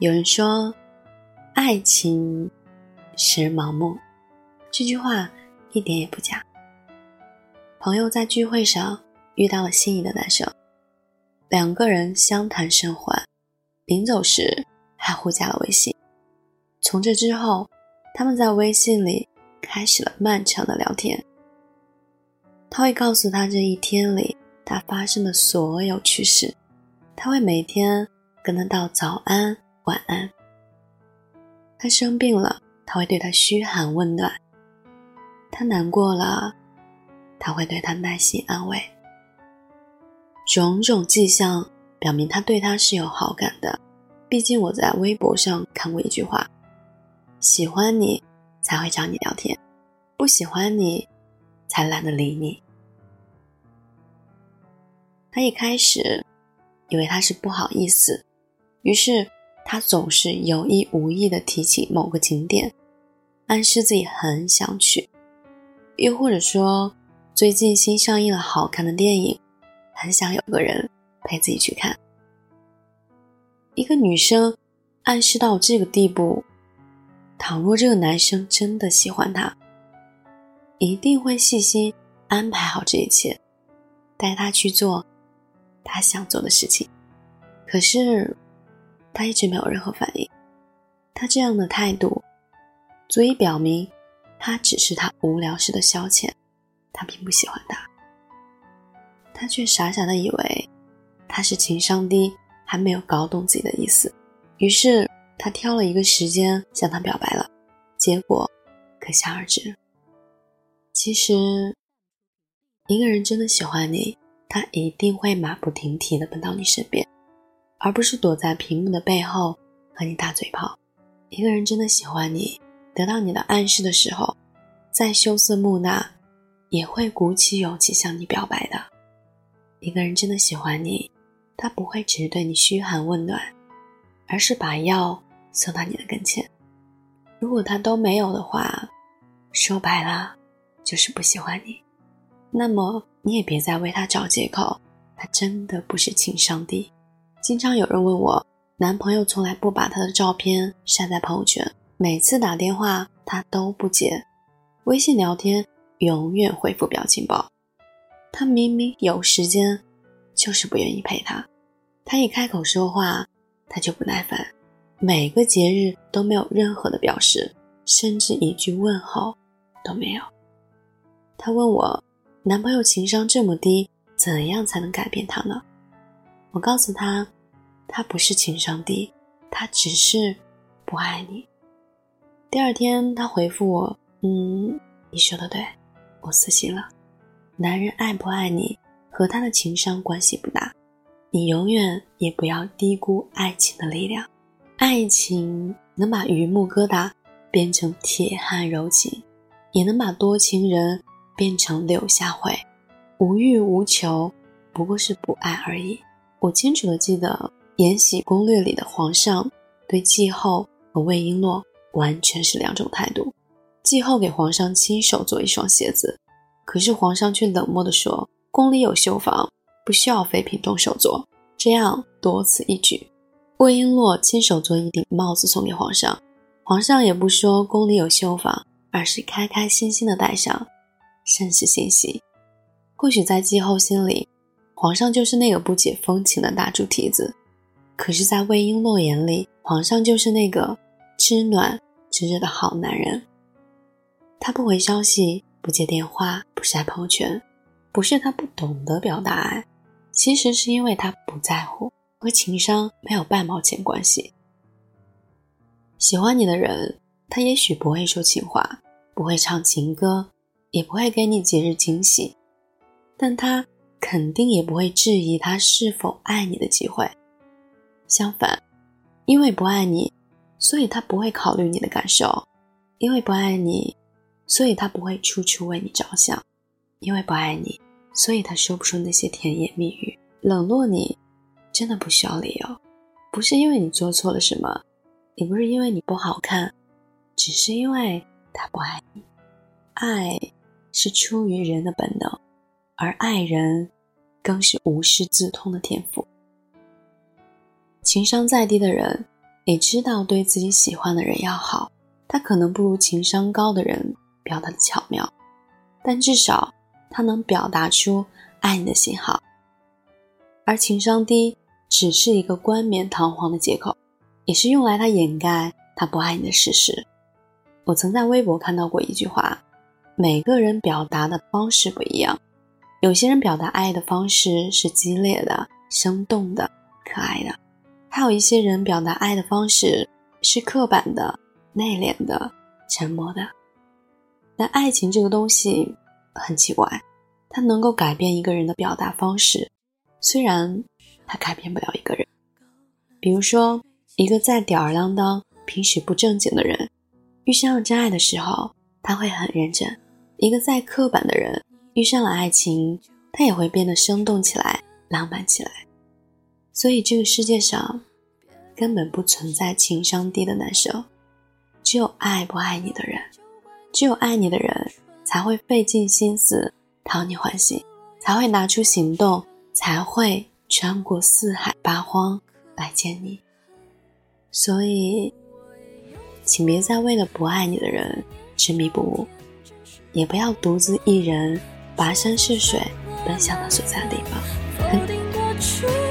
有人说，爱情使人盲目，这句话一点也不假。朋友在聚会上遇到了心仪的男生，两个人相谈甚欢，临走时还互加了微信。从这之后，他们在微信里开始了漫长的聊天。他会告诉他这一天里他发生的所有趣事，他会每天跟他道早安。晚安。他生病了，他会对他嘘寒问暖；他难过了，他会对他耐心安慰。种种迹象表明他对他是有好感的。毕竟我在微博上看过一句话：“喜欢你才会找你聊天，不喜欢你才懒得理你。”他一开始以为他是不好意思，于是。他总是有意无意地提起某个景点，暗示自己很想去；又或者说，最近新上映了好看的电影，很想有个人陪自己去看。一个女生暗示到这个地步，倘若这个男生真的喜欢她，一定会细心安排好这一切，带她去做他想做的事情。可是。他一直没有任何反应，他这样的态度足以表明，他只是他无聊时的消遣，他并不喜欢他。他却傻傻的以为他是情商低，还没有搞懂自己的意思，于是他挑了一个时间向他表白了，结果可想而知。其实，一个人真的喜欢你，他一定会马不停蹄的奔到你身边。而不是躲在屏幕的背后和你打嘴炮。一个人真的喜欢你，得到你的暗示的时候，再羞涩木讷，也会鼓起勇气向你表白的。一个人真的喜欢你，他不会只是对你嘘寒问暖，而是把药送到你的跟前。如果他都没有的话，说白了就是不喜欢你。那么你也别再为他找借口，他真的不是情商低。经常有人问我，男朋友从来不把他的照片晒在朋友圈，每次打电话他都不接，微信聊天永远回复表情包。他明明有时间，就是不愿意陪他。他一开口说话，他就不耐烦，每个节日都没有任何的表示，甚至一句问候都没有。他问我，男朋友情商这么低，怎样才能改变他呢？我告诉他。他不是情商低，他只是不爱你。第二天，他回复我：“嗯，你说的对，我死心了。男人爱不爱你和他的情商关系不大，你永远也不要低估爱情的力量。爱情能把榆木疙瘩变成铁汉柔情，也能把多情人变成柳下惠。无欲无求，不过是不爱而已。我清楚的记得。”《延禧攻略》里的皇上对继后和魏璎珞完全是两种态度。继后给皇上亲手做一双鞋子，可是皇上却冷漠地说：“宫里有绣坊，不需要妃嫔动手做。”这样多此一举。魏璎珞亲手做一顶帽子送给皇上，皇上也不说宫里有绣坊，而是开开心心的戴上，甚是欣喜。或许在继后心里，皇上就是那个不解风情的大猪蹄子。可是，在魏璎珞眼里，皇上就是那个知暖知热的好男人。他不回消息，不接电话，不晒朋友圈，不是他不懂得表达爱，其实是因为他不在乎，和情商没有半毛钱关系。喜欢你的人，他也许不会说情话，不会唱情歌，也不会给你节日惊喜，但他肯定也不会质疑他是否爱你的机会。相反，因为不爱你，所以他不会考虑你的感受；因为不爱你，所以他不会处处为你着想；因为不爱你，所以他说不出那些甜言蜜语。冷落你，真的不需要理由，不是因为你做错了什么，也不是因为你不好看，只是因为他不爱你。爱是出于人的本能，而爱人，更是无师自通的天赋。情商再低的人，也知道对自己喜欢的人要好，他可能不如情商高的人表达的巧妙，但至少他能表达出爱你的信号。而情商低只是一个冠冕堂皇的借口，也是用来他掩盖他不爱你的事实。我曾在微博看到过一句话：每个人表达的方式不一样，有些人表达爱的方式是激烈的、生动的、可爱的。还有一些人表达爱的方式是刻板的、内敛的、沉默的。但爱情这个东西很奇怪，它能够改变一个人的表达方式，虽然它改变不了一个人。比如说，一个再吊儿郎当、平时不正经的人，遇上了真爱的时候，他会很认真；一个再刻板的人，遇上了爱情，他也会变得生动起来、浪漫起来。所以，这个世界上根本不存在情商低的男生，只有爱不爱你的人。只有爱你的人才会费尽心思讨你欢心，才会拿出行动，才会穿过四海八荒来见你。所以，请别再为了不爱你的人执迷不悟，也不要独自一人跋山涉水奔向他所在的地方。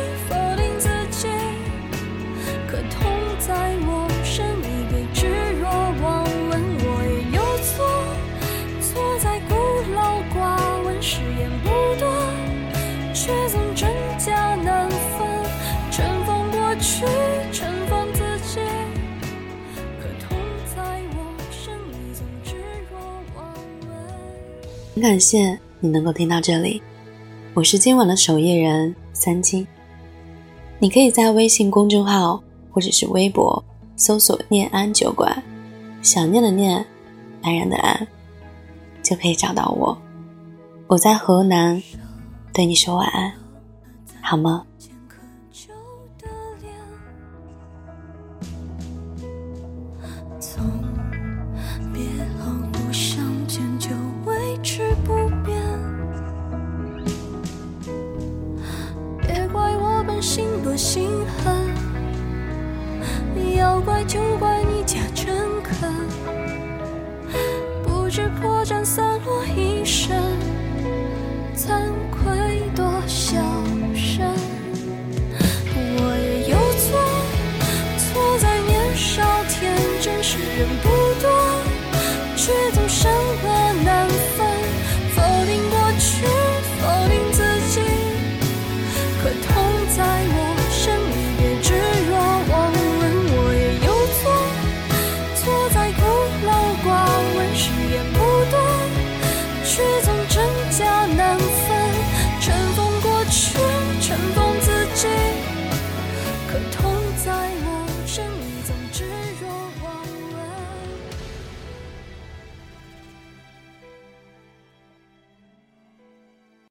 很感谢你能够听到这里，我是今晚的守夜人三金。你可以在微信公众号或者是微博搜索“念安酒馆”，想念的念，安然的安，就可以找到我。我在河南，对你说晚安，好吗？洒落一身，惭愧多小声。我也有错，错在年少天真，时人不多，却总。